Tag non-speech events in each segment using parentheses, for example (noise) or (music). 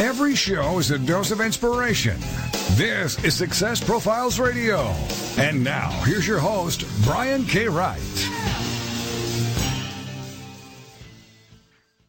Every show is a dose of inspiration. This is Success Profiles Radio. And now, here's your host, Brian K. Wright.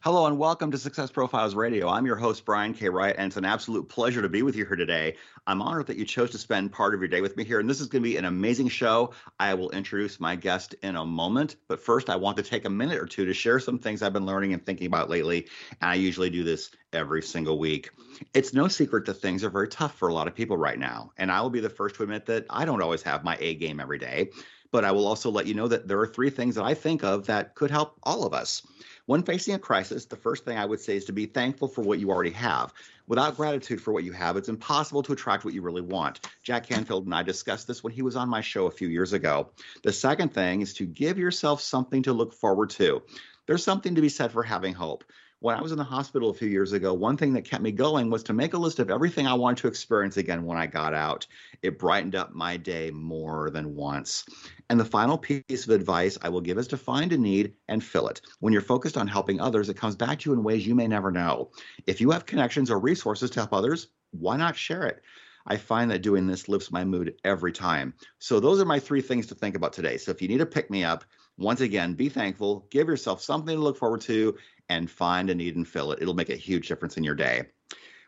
Hello and welcome to Success Profiles Radio. I'm your host, Brian K. Wright, and it's an absolute pleasure to be with you here today. I'm honored that you chose to spend part of your day with me here, and this is going to be an amazing show. I will introduce my guest in a moment, but first, I want to take a minute or two to share some things I've been learning and thinking about lately, and I usually do this every single week. It's no secret that things are very tough for a lot of people right now, and I will be the first to admit that I don't always have my A game every day, but I will also let you know that there are three things that I think of that could help all of us. When facing a crisis, the first thing I would say is to be thankful for what you already have. Without gratitude for what you have, it's impossible to attract what you really want. Jack Canfield and I discussed this when he was on my show a few years ago. The second thing is to give yourself something to look forward to. There's something to be said for having hope when I was in the hospital a few years ago, one thing that kept me going was to make a list of everything I wanted to experience again when I got out. It brightened up my day more than once. And the final piece of advice I will give is to find a need and fill it. When you're focused on helping others, it comes back to you in ways you may never know. If you have connections or resources to help others, why not share it? I find that doing this lifts my mood every time. So, those are my three things to think about today. So, if you need a pick me up, once again, be thankful, give yourself something to look forward to, and find a need and fill it. It'll make a huge difference in your day.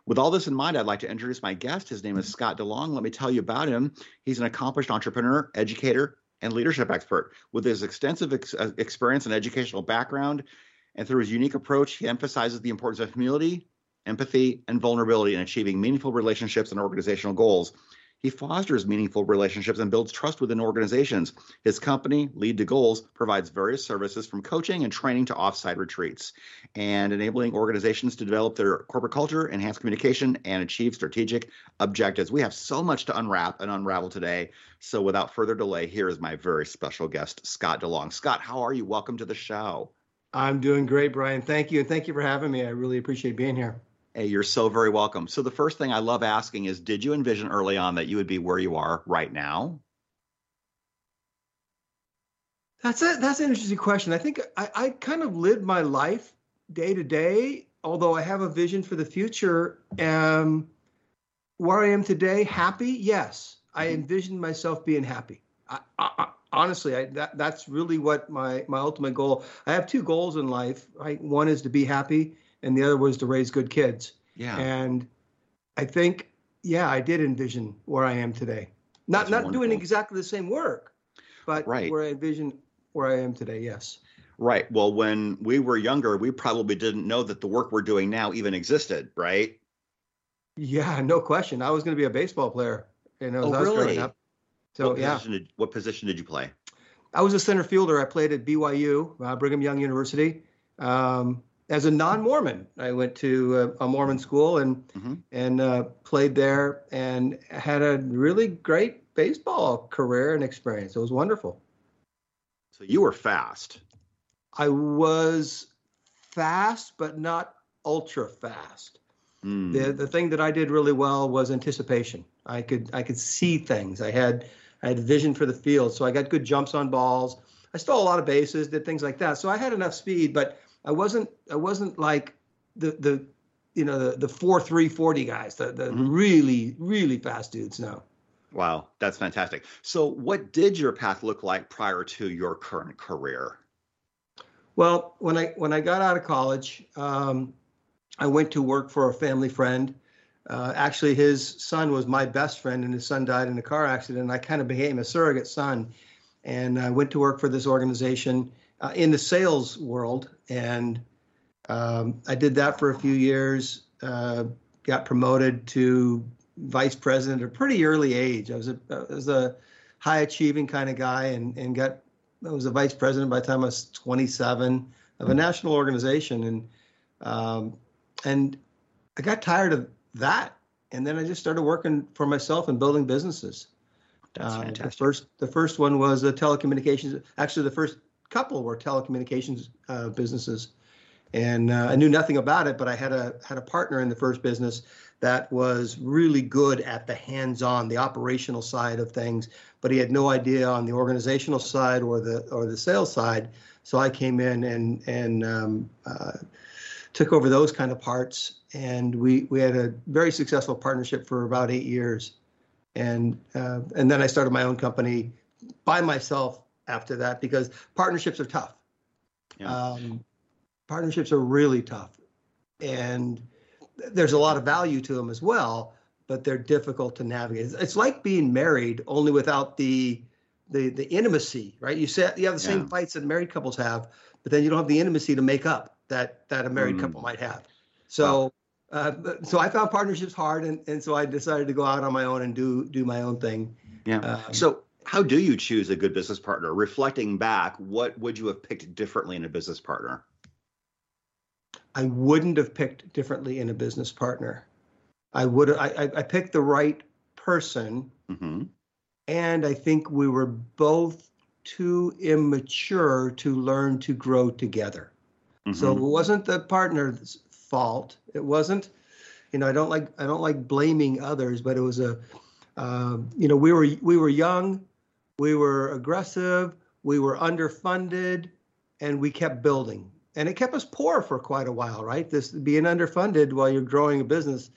With all this in mind, I'd like to introduce my guest. His name is Scott De Long. Let me tell you about him. He's an accomplished entrepreneur, educator, and leadership expert. With his extensive ex- uh, experience and educational background, and through his unique approach, he emphasizes the importance of humility, empathy, and vulnerability in achieving meaningful relationships and organizational goals. He fosters meaningful relationships and builds trust within organizations. His company, Lead2Goals, provides various services from coaching and training to offsite retreats and enabling organizations to develop their corporate culture, enhance communication, and achieve strategic objectives. We have so much to unwrap and unravel today. So without further delay, here is my very special guest, Scott De Long. Scott, how are you? Welcome to the show. I'm doing great, Brian. Thank you. And thank you for having me. I really appreciate being here. Hey, you're so very welcome. So the first thing I love asking is, did you envision early on that you would be where you are right now? That's a, that's an interesting question. I think I, I kind of lived my life day to day, although I have a vision for the future. Um, where I am today, happy? Yes, I mm-hmm. envisioned myself being happy. I, I, honestly, I, that that's really what my my ultimate goal. I have two goals in life. Right, one is to be happy, and the other was to raise good kids. Yeah. And I think, yeah, I did envision where I am today. Not That's not wonderful. doing exactly the same work, but right. where I envision where I am today. Yes. Right. Well, when we were younger, we probably didn't know that the work we're doing now even existed, right? Yeah, no question. I was going to be a baseball player, you know, oh, really? So what yeah. Position did, what position did you play? I was a center fielder. I played at BYU, uh, Brigham Young University. Um, as a non-Mormon. I went to a, a Mormon school and mm-hmm. and uh, played there and had a really great baseball career and experience. It was wonderful. So you were fast. I was fast, but not ultra fast. Mm. The the thing that I did really well was anticipation. I could I could see things. I had I had vision for the field, so I got good jumps on balls. I stole a lot of bases, did things like that. So I had enough speed, but I wasn't I wasn't like the the you know the the four three forty guys, the the mm-hmm. really really fast dudes. No. Wow, that's fantastic. So, what did your path look like prior to your current career? Well, when I when I got out of college, um, I went to work for a family friend. Uh, actually, his son was my best friend, and his son died in a car accident. And I kind of became a surrogate son, and I went to work for this organization uh, in the sales world, and um, I did that for a few years. Uh, got promoted to vice president at a pretty early age. I was a, I was a high achieving kind of guy, and and got I was a vice president by the time I was 27 of a national organization, and um, and I got tired of that, and then I just started working for myself and building businesses. That's Uh, fantastic. The first, the first one was a telecommunications. Actually, the first couple were telecommunications uh, businesses, and uh, I knew nothing about it. But I had a had a partner in the first business that was really good at the hands-on, the operational side of things, but he had no idea on the organizational side or the or the sales side. So I came in and and um, uh, took over those kind of parts, and we we had a very successful partnership for about eight years and uh, and then I started my own company by myself after that because partnerships are tough. Yeah. Um, partnerships are really tough, and there's a lot of value to them as well, but they're difficult to navigate. It's, it's like being married, only without the the the intimacy, right? You say you have the same Yeah. fights that married couples have, but then you don't have the intimacy to make up that that a married Mm. couple might have. So. Uh, so I found partnerships hard, and, and so I decided to go out on my own and do do my own thing. Yeah. Um, so, how do you choose a good business partner? Reflecting back, what would you have picked differently in a business partner? I wouldn't have picked differently in a business partner. I would I, I, I picked the right person, hmm and I think we were both too immature to learn to grow together. So it Mm-hmm. wasn't the partner's fault. It wasn't, you know, I don't like I don't like blaming others, but it was a, um, you know, we were we were young, we were aggressive, we were underfunded, and we kept building, and it kept us poor for quite a while, right? This being underfunded while you're growing a business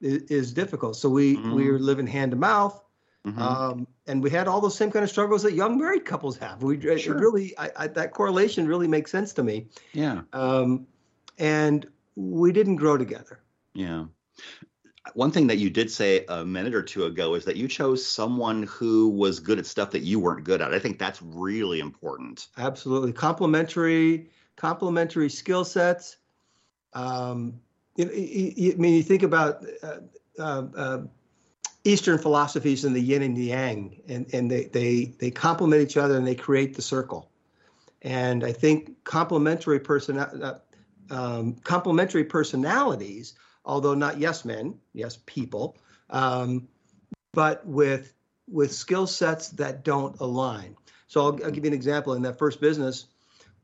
is, is difficult. So we we Mhm. were living hand to mouth. Mhm. Um, and we had all those same kind of struggles that young married couples have. We Sure. really I, I, that correlation really makes sense to me yeah. um, and we didn't grow together. Yeah. One thing that you did say a minute or two ago is that you chose someone who was good at stuff that you weren't good at. I think that's really important. Absolutely, complementary, complementary skill sets. Um, you, you- you- I mean, you think about uh, uh, uh, Eastern philosophies and the yin and the yang, and and they they they complement each other and they create the circle. And I think complementary person uh, um, complementary personalities, although not yes men, yes people, um, but with with skill sets that don't align. So I'll, I'll give you an example. In that first business,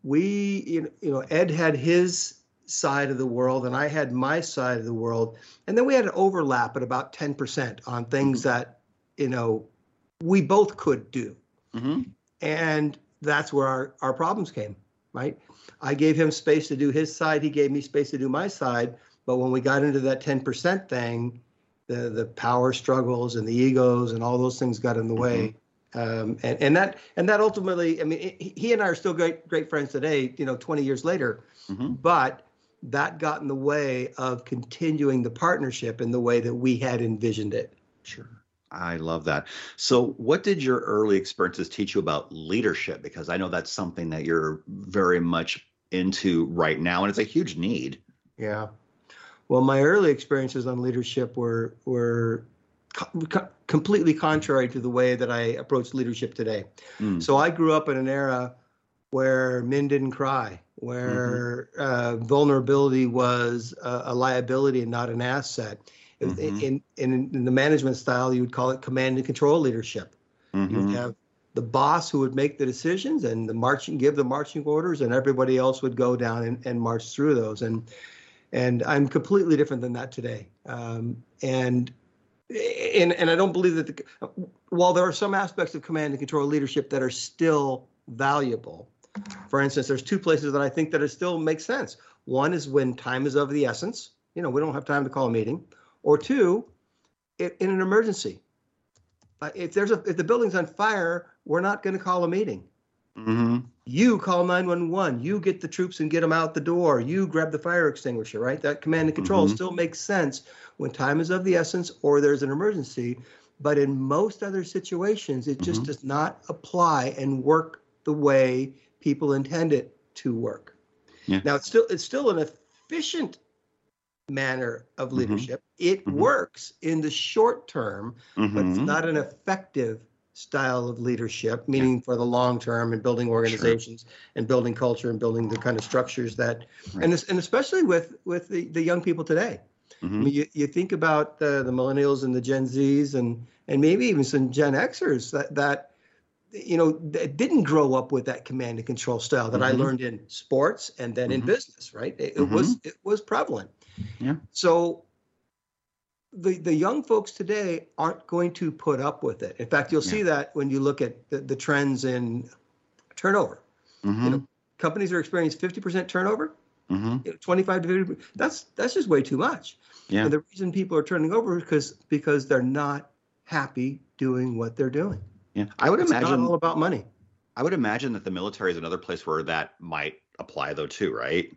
we you know, you know Ed had his side of the world and I had my side of the world, and then we had an overlap at about ten percent on things that you know we both could do. Hmm and that's where our, our problems came right? I gave him space to do his side. He gave me space to do my side but when we got into that 10% thing the the power struggles and the egos and all those things got in the way um, and, and that and that ultimately i mean he- he and i are still great great friends today you know 20 years later hmm but that got in the way of continuing the partnership in the way that we had envisioned it Sure. I love that. So, what did your early experiences teach you about leadership? Because I know that's something that you're very much into right now, and it's a huge need. Yeah. Well, my early experiences on leadership were were co- co- completely contrary to the way that I approach leadership today. Mm. So I grew up in an era where men didn't cry, where uh, vulnerability was a, a liability and not an asset. Mhm. In, in in the management style, you would call it command and control leadership. You Mhm. would have the boss who would make the decisions and the marching give the marching orders and everybody else would go down and, and march through those and and i'm completely different than that today um, and and and i don't believe that the while there are some aspects of command and control leadership that are still valuable for instance there's two places that i think that it still makes sense one is when time is of the essence you know we don't have time to call a meeting or two i- in an emergency uh, if there's a if the building's on fire, we're not going to call a meeting. Mhm. You call 911. You get the troops and get them out the door. You grab the fire extinguisher. Right? That command and control Mhm. still makes sense when time is of the essence or there's an emergency. But in most other situations, it just Mhm. does not apply and work the way people intend it to work. Yeah. Now it's still it's still an efficient manner of Mhm. leadership. It Mhm. works in the short term but it's Mhm. not an effective style of leadership, meaning for the long term and building organizations and building culture and building the kind of structures that, Right. and and especially with with the, the young people today. Mm-hmm. I mean, you, you think about the, the millennials and the Gen Zs and and maybe even some Gen Xers that that you know that didn't grow up with that command and control style that mm-hmm. I learned in sports and then in mm-hmm. business. Right? It, it was mm-hmm. it was prevalent. Yeah. So the the young folks today aren't going to put up with it. In fact, you'll yeah. see that when you look at the, the trends in turnover. Mm-hmm. You know, companies are experiencing 50% turnover. Mm-hmm. You know, 25 to 50. That's that's just way too much. Yeah. And the reason people are turning over is because because they're not happy doing what they're doing. Yeah. I would it's imagine not all about money. I would imagine that the military is another place where that might apply though too, right?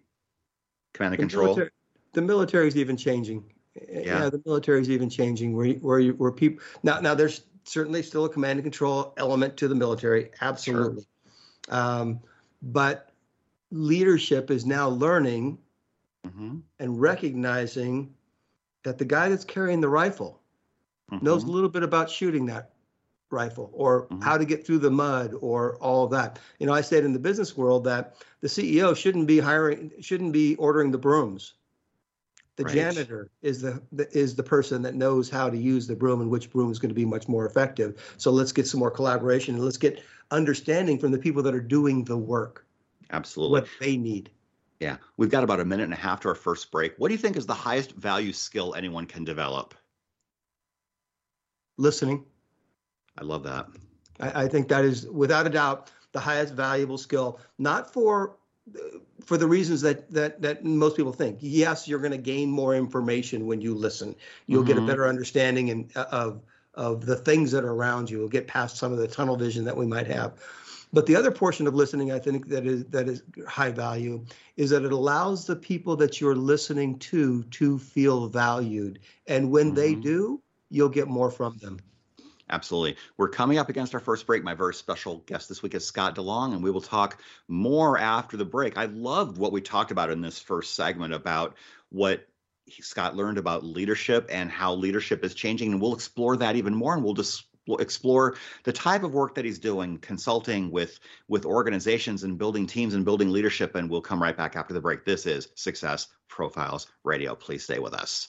Command and the control. Military, the military is even changing. Yeah. yeah, the military is even changing where where you, where people now now there's certainly still a command and control element to the military, absolutely. Sure. Um, but leadership is now learning mm-hmm. and recognizing that the guy that's carrying the rifle mm-hmm. knows a little bit about shooting that rifle or mm-hmm. how to get through the mud or all of that. You know, I said in the business world that the CEO shouldn't be hiring, shouldn't be ordering the brooms. The right. janitor is the, the is the person that knows how to use the broom and which broom is going to be much more effective. So let's get some more collaboration and let's get understanding from the people that are doing the work. Absolutely. What they need. Yeah. We've got about a minute and a half to our first break. What do you think is the highest value skill anyone can develop? Listening. I love that. I, I think that is without a doubt the highest valuable skill, not for for the reasons that that that most people think. Yes, you're going to gain more information when you listen. You'll mm-hmm. get a mm-hmm. better understanding and of of the things that are around you. You'll get past some of the tunnel vision that we might have. But the other portion of listening, I think that is that is high value, is that it allows the people that you're listening to to feel valued, and when mm-hmm. they do, you'll get more from them. Absolutely. We're coming up against our first break. My very special guest this week is Scott De Long, and we will talk more after the break. I loved what we talked about in this first segment about what Scott learned about leadership and how leadership is changing. And we'll explore that even more, and we'll just explore the type of work that he's doing, consulting with with organizations and building teams and building leadership. And we'll come right back after the break. This is Success Profiles Radio. Please stay with us.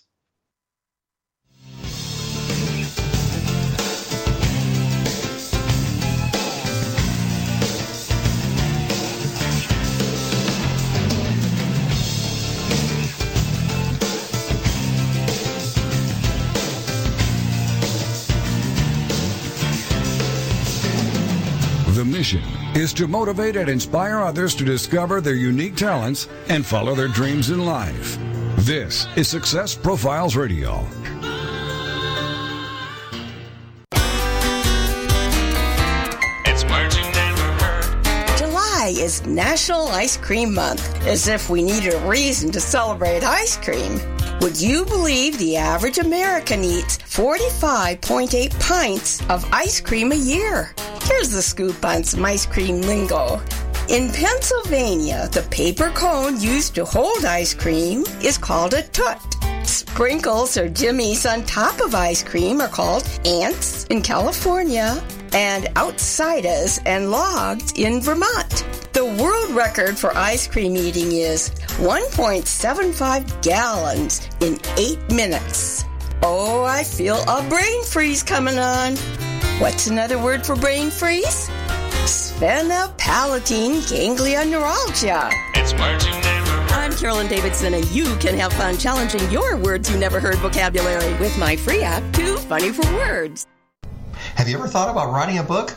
The mission is to motivate and inspire others to discover their unique talents and follow their dreams in life. This is Success Profiles Radio. It's words you never heard. July is National Ice Cream Month, as if we needed a reason to celebrate ice cream. Would you believe the average American eats 45.8 pints of ice cream a year? Here's the scoop on some ice cream lingo. In Pennsylvania, the paper cone used to hold ice cream is called a toot. Sprinkles or jimmies on top of ice cream are called ants in California and outsiders and logs in Vermont. The world record for ice cream eating is 1.75 gallons in 8 minutes. Oh, I feel a brain freeze coming on. What's another word for brain freeze? Sphenopalatine ganglion neuralgia. It's words you never heard. I'm Carolyn Davidson, and you can have fun challenging your words you never heard vocabulary with my free app, Too Funny for Words. Have you ever thought about writing a book?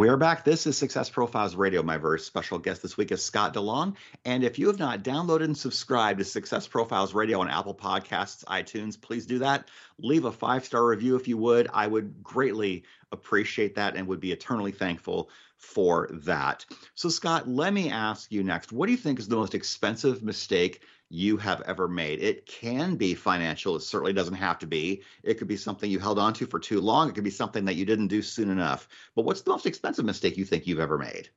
We are back. This is Success Profiles Radio. My very special guest this week is Scott De Long. And if you have not downloaded and subscribed to Success Profiles Radio on Apple Podcasts, iTunes, please do that. Leave a five star review if you would. I would greatly appreciate that and would be eternally thankful for that. So, Scott, let me ask you next what do you think is the most expensive mistake you have ever made. It can be financial. It certainly doesn't have to be. It could be something you held on to for too long. It could be something that you didn't do soon enough. But what's the most expensive mistake you think you've ever made?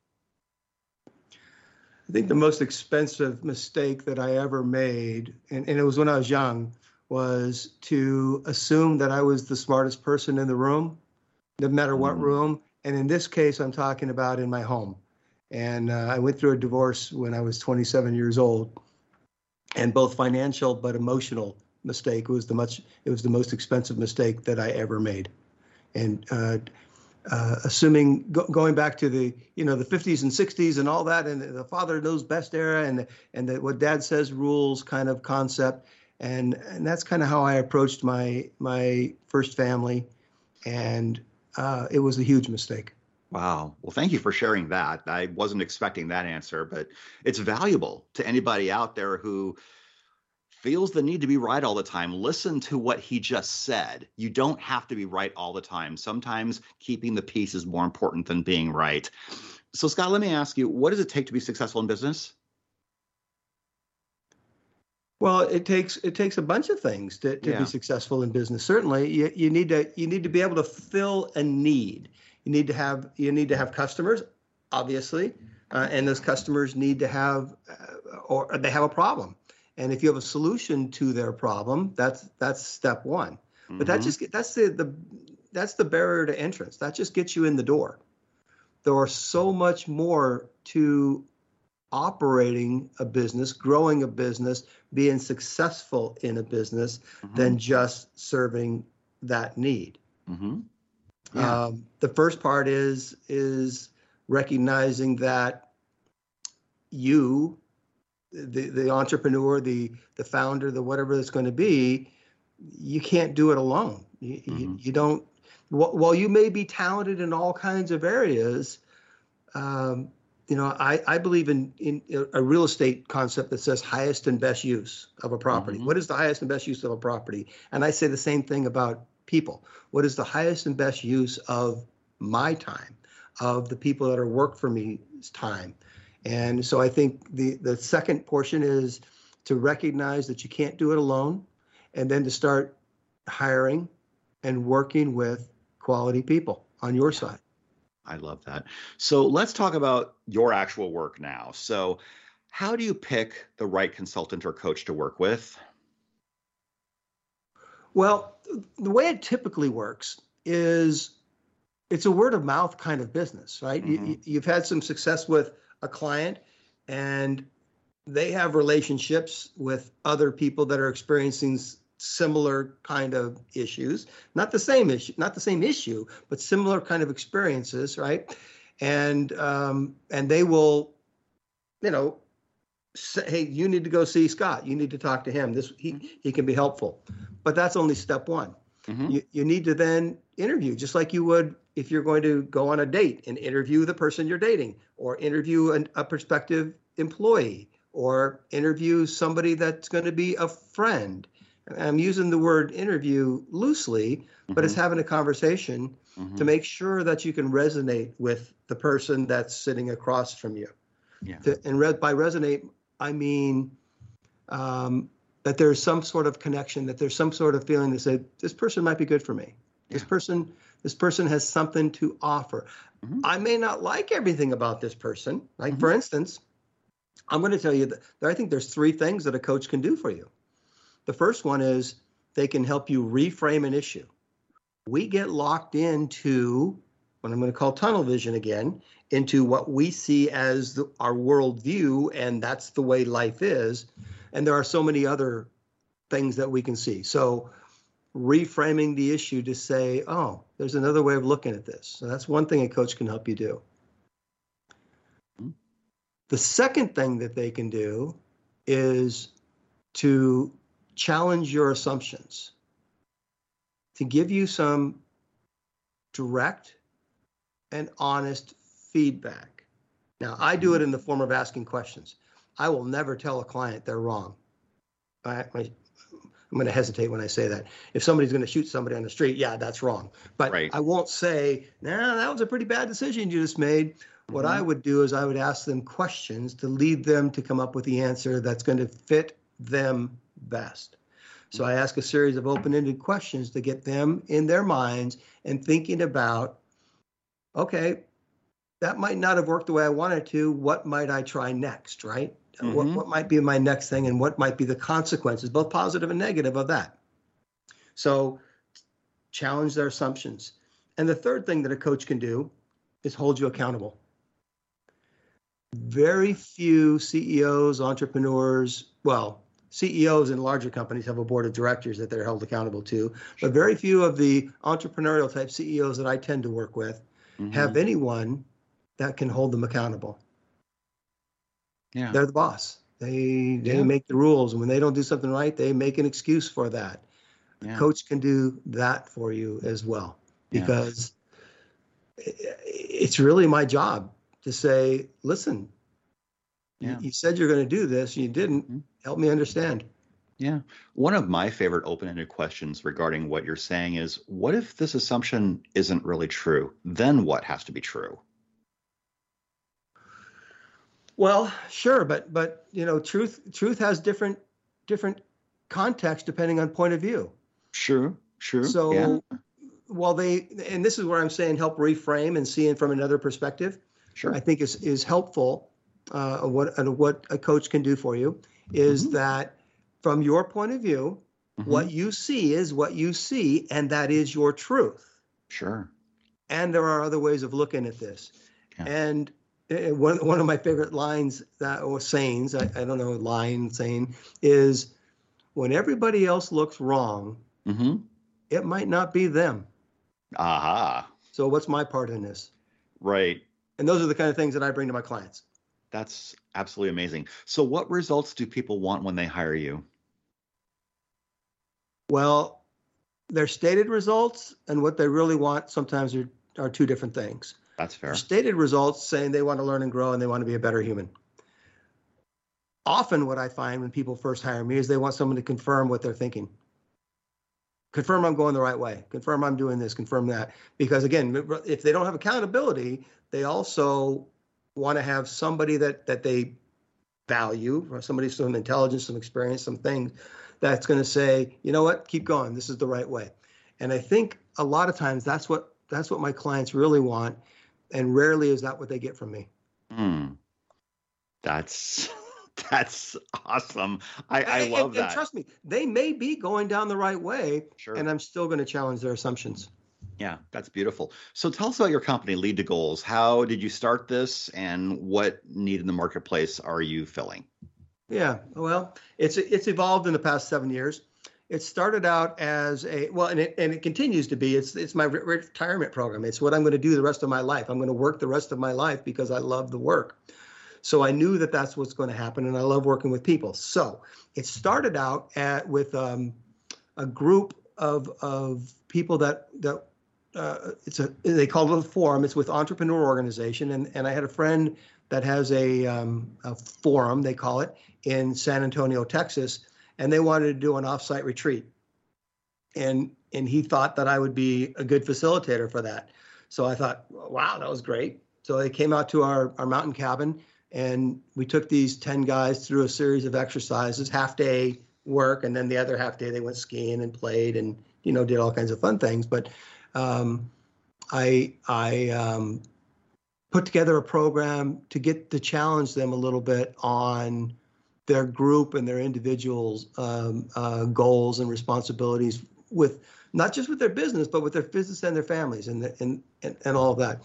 I think the most expensive mistake that I ever made, and, and it was when I was young, was to assume that I was the smartest person in the room, no matter what mm. room. And in this case, I'm talking about in my home. And uh, I went through a divorce when I was 27 years old and both financial but emotional mistake was the much it was the most expensive mistake that I ever made, and uh, uh, assuming go, going back to the you know the 50s and 60s and all that and the father knows best era and and the, what dad says rules kind of concept. And and that's kind of how I approached my my first family, and uh, it was a huge mistake. Wow. Well, thank you for sharing that. I wasn't expecting that answer, but it's valuable to anybody out there who feels the need to be right all the time. Listen to what he just said. You don't have to be right all the time. Sometimes keeping the peace is more important than being right. So, Scott, let me ask you what does it take to be successful in business? Well, it takes it takes a bunch of things to, to yeah. be successful in business. Certainly, you, you need to you need to be able to fill a need. You need to have you need to have customers, obviously, uh, and those customers need to have uh, or they have a problem. And if you have a solution to their problem, that's that's step one. Mm-hmm. But that mm-hmm. just that's the the that's the barrier to entrance. That just gets you in the door. There are so much more to operating a business, growing a business, being successful in a business mm-hmm. than just serving that need. Mm-hmm. Yeah. Um, the first part is is recognizing that you, the the entrepreneur, the the founder, the whatever it's going to be, you can't do it alone. You, mm-hmm. you, you, don't. While you may be talented in all kinds of areas, um, you know, I, I believe in, in a real estate concept that says highest and best use of a property. Mm-hmm. What is the highest and best use of a property? And I say the same thing about people. What is the highest and best use of my time, of the people that are work for me's time? And so I think the the second portion is to recognize that you can't do it alone, and then to start hiring and working with quality people on your side. I love that. So let's talk about your actual work now. So, how do you pick the right consultant or coach to work with? Well, the way it typically works is it's a word of mouth kind of business, right? Mm-hmm. You, have had some success with a client and they have relationships with other people that are experiencing similar kind of issues not the same issue not the same issue but similar kind of experiences right and um, and they will you know hey you need to go see scott you need to talk to him this he he can be helpful but that's only step one mm-hmm. you, you need to then interview just like you would if you're going to go on a date and interview the person you're dating or interview an, a prospective employee or interview somebody that's going to be a friend I'm using the word interview loosely, mm-hmm. but it's mm-hmm. having a conversation mm-hmm. to make sure that you can resonate with the person that's sitting across from you. Yeah. To, and re- by resonate, I mean um, that there's some sort of connection, that there's some sort of feeling that say this person might be good for me. Yeah. This person, this person has something to offer. Mm-hmm. I may not like everything about this person. Like for mm-hmm. instance, I'm going to tell you that I think there's three things that a coach can do for you. The first one is they can help you reframe an issue. We get locked into what I'm going to call tunnel vision again, into what we see as the, our worldview, and that's the way life is. And there are so many other things that we can see. So, reframing the issue to say, oh, there's another way of looking at this. So, that's one thing a coach can help you do. Hmm. The second thing that they can do is to challenge your assumptions, to give you some direct and honest feedback. Now, I do it in the form of asking questions. I will never tell a client they're wrong. I, I'm going to hesitate when I say that. If somebody's going to shoot somebody on the street, yeah, that's wrong. But Right. I won't say, nah, that was a pretty bad decision you just made. What I mm-hmm. would do is I would ask them questions to lead them to come up with the answer that's going to fit them best. So I ask a series of open-ended questions to get them in their minds and thinking about, okay, that might not have worked the way I wanted to. What might I try next, right? What, Mhm. what might be my next thing and what might be the consequences, both positive and negative of that? So challenge their assumptions. And the third thing that a coach can do is hold you accountable. Very few CEOs, entrepreneurs, well, CEOs in larger companies have a board of directors that they're held accountable to, but very few of the entrepreneurial type CEOs that I tend to work with Mhm. have anyone that can hold them accountable. yeah. They're the boss. They they Yeah. make the rules, and when they don't do something right, they make an excuse for that. yeah. coach can do that for you as well because it's really my job to say listen you- you said you're going to do this you didn't Mhm. help me understand Yeah. One of my favorite open ended questions regarding what you're saying is what if this assumption isn't really true? Then what has to be true? well sure but but you know truth truth has different different context depending on point of view Sure. Sure. so yeah. while they and this is where i'm saying help reframe and see it from another perspective Sure. I think is is helpful. Uh, what uh, what a coach can do for you is Mhm. that from your point of view, Mhm. what you see is what you see, and that is your truth. Sure. And there are other ways of looking at this. Yeah. And uh, one one of my favorite lines that or sayings, I, I don't know, line saying is, when everybody else looks wrong, Mm-hmm. it might not be them. Aha. So what's my part in this? Right. And those are the kind of things that I bring to my clients. That's absolutely amazing. So, what results do people want when they hire you? Well, their stated results and what they really want sometimes are, are two different things. That's fair. Their stated results saying they want to learn and grow and they want to be a better human. Often, what I find when people first hire me is they want someone to confirm what they're thinking. Confirm I'm going the right way. Confirm I'm doing this. Confirm that. Because again, if they don't have accountability, they also want to have somebody that that they value, or somebody some intelligence, some experience, some things that's going to say, you know what, keep going. This is the right way. And I think a lot of times that's what that's what my clients really want, and rarely is that what they get from me. Hmm. That's (laughs) that's awesome. I, I love and, and that. trust me, they may be going down the right way, Sure. and I'm still going to challenge their assumptions. Yeah, that's beautiful. So tell us about your company, Lead2Goals. How did you start this and what need in the marketplace are you filling? Yeah, well, it's it's evolved in the past seven years. It started out as a well, and it and it continues to be. It's it's my re- retirement program. It's what I'm going to do the rest of my life. I'm going to work the rest of my life because I love the work. So I knew that that's what's going to happen, and I love working with people. So it started out at with um, a group of of people that that uh, it's a they call it a forum. It's with entrepreneur organization, and and I had a friend that has a, um, a forum they call it in San Antonio, Texas, and they wanted to do an offsite retreat, and and he thought that I would be a good facilitator for that. So I thought, wow, that was great. So they came out to our our mountain cabin, and we took these ten guys through a series of exercises, half day work, and then the other half day they went skiing and played and you know did all kinds of fun things. But um, I I um, put together a program to get to challenge them a little bit on their group and their individuals um, uh, goals and responsibilities with not just with their business but with their business and their families and the, and, and and all of that.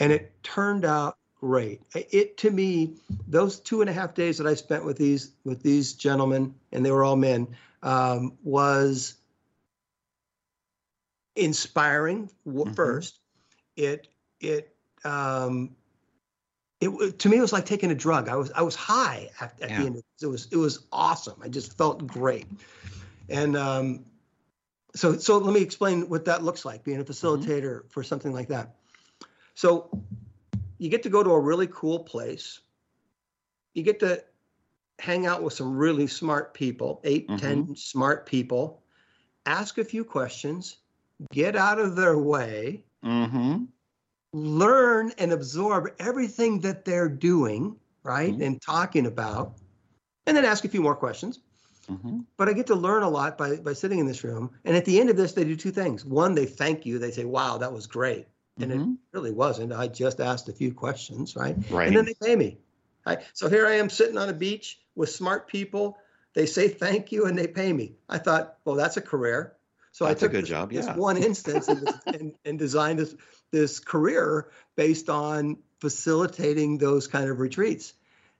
And it turned out great. It to me those two and a half days that i spent with these with these gentlemen and they were all men um, was inspiring Mhm. first. It it um it to me it was like taking a drug i was i was high at, at Yeah. the end of it. it was it was awesome i just felt great and um so so let me explain what that looks like being a facilitator for something like that So you get to go to a really cool place. You get to hang out with some really smart people, 8 Mhm. 10 smart people, ask a few questions, get out of their way, Mm-hmm. Learn and absorb everything that they're doing, right? Mhm. And talking about, and then ask a few more questions. Mm-hmm. But I get to learn a lot by, by sitting in this room. And at the end of this, they do two things. One, they thank you. They say, wow, that was great. And it Mhm. really wasn't. I just asked a few questions, right? Right. And then they pay me. Right? So here I am sitting on a beach with smart people. They say thank you and they pay me. I thought, well, that's a career. So That's I a took good this, job, this yeah. one (laughs) instance and, and, and designed this, this career based on facilitating those kind of retreats.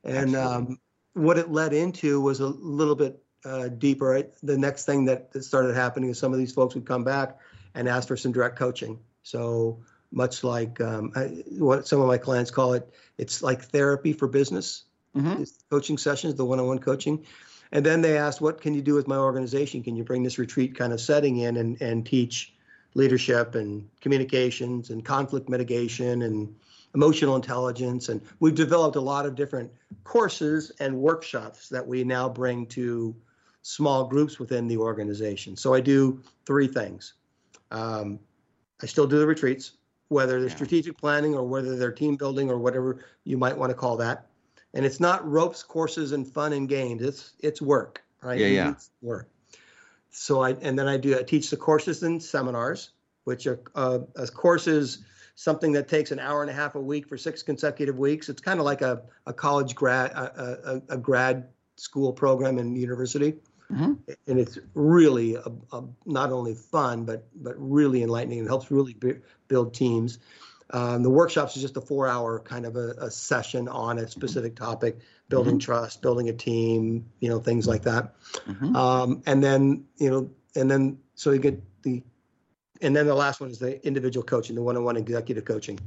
And um, what it led into was a little bit uh, deeper. Right? The next thing that started happening is some of these folks would come back and ask for some direct coaching. So much like um, I, what some of my clients call it, it's like therapy for business. Mhm. Coaching sessions, the one-on-one coaching. And then they asked, what can you do with my organization? Can you bring this retreat kind of setting in and, and teach leadership and communications and conflict mitigation and emotional intelligence? And we've developed a lot of different courses and workshops that we now bring to small groups within the organization. So I do three things. Um, I still do the retreats, whether they're Yeah. strategic planning or whether they're team building or whatever you might want to call that. And it's not ropes, courses, and fun and games. It's it's work, right? Yeah, yeah. needs Work. So I and then I do I teach the courses and seminars, which are uh, a course is something that takes an hour and a half a week for six consecutive weeks. It's kind of like a, a college grad a, a, a grad school program in university Mhm. and it's really a, a, not only fun but but really enlightening and helps really b- build teams. Um, the workshops is just a four-hour kind of a, a session on a specific topic, building trust, building a team, you know, things like that. Mhm. Um, and then you know, and then so you get the, and then the last one is the individual coaching, the one-on-one executive coaching.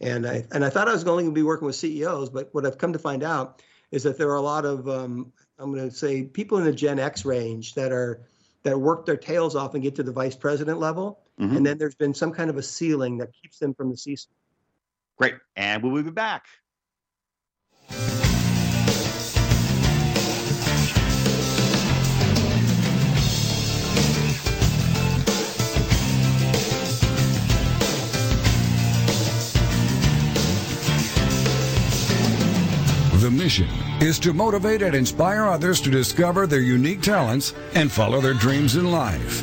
And I and I thought I was only going to be working with CEOs, but what I've come to find out is that there are a lot of um, I'm going to say people in the Gen X range that are that work their tails off and get to the vice president level, Mhm. and then there's been some kind of a ceiling that keeps them from the C-suite. Great. And we will be back. The mission is to motivate and inspire others to discover their unique talents and follow their dreams in life.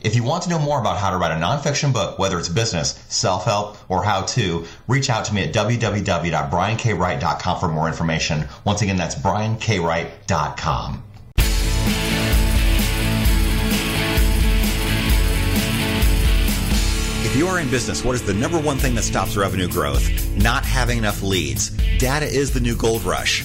If you want to know more about how to write a nonfiction book, whether it's business, self-help, or how to, reach out to me at www.briankwright.com for more information. Once again, that's briankwright.com. If you are in business, what is the number one thing that stops revenue growth? Not having enough leads. Data is the new gold rush.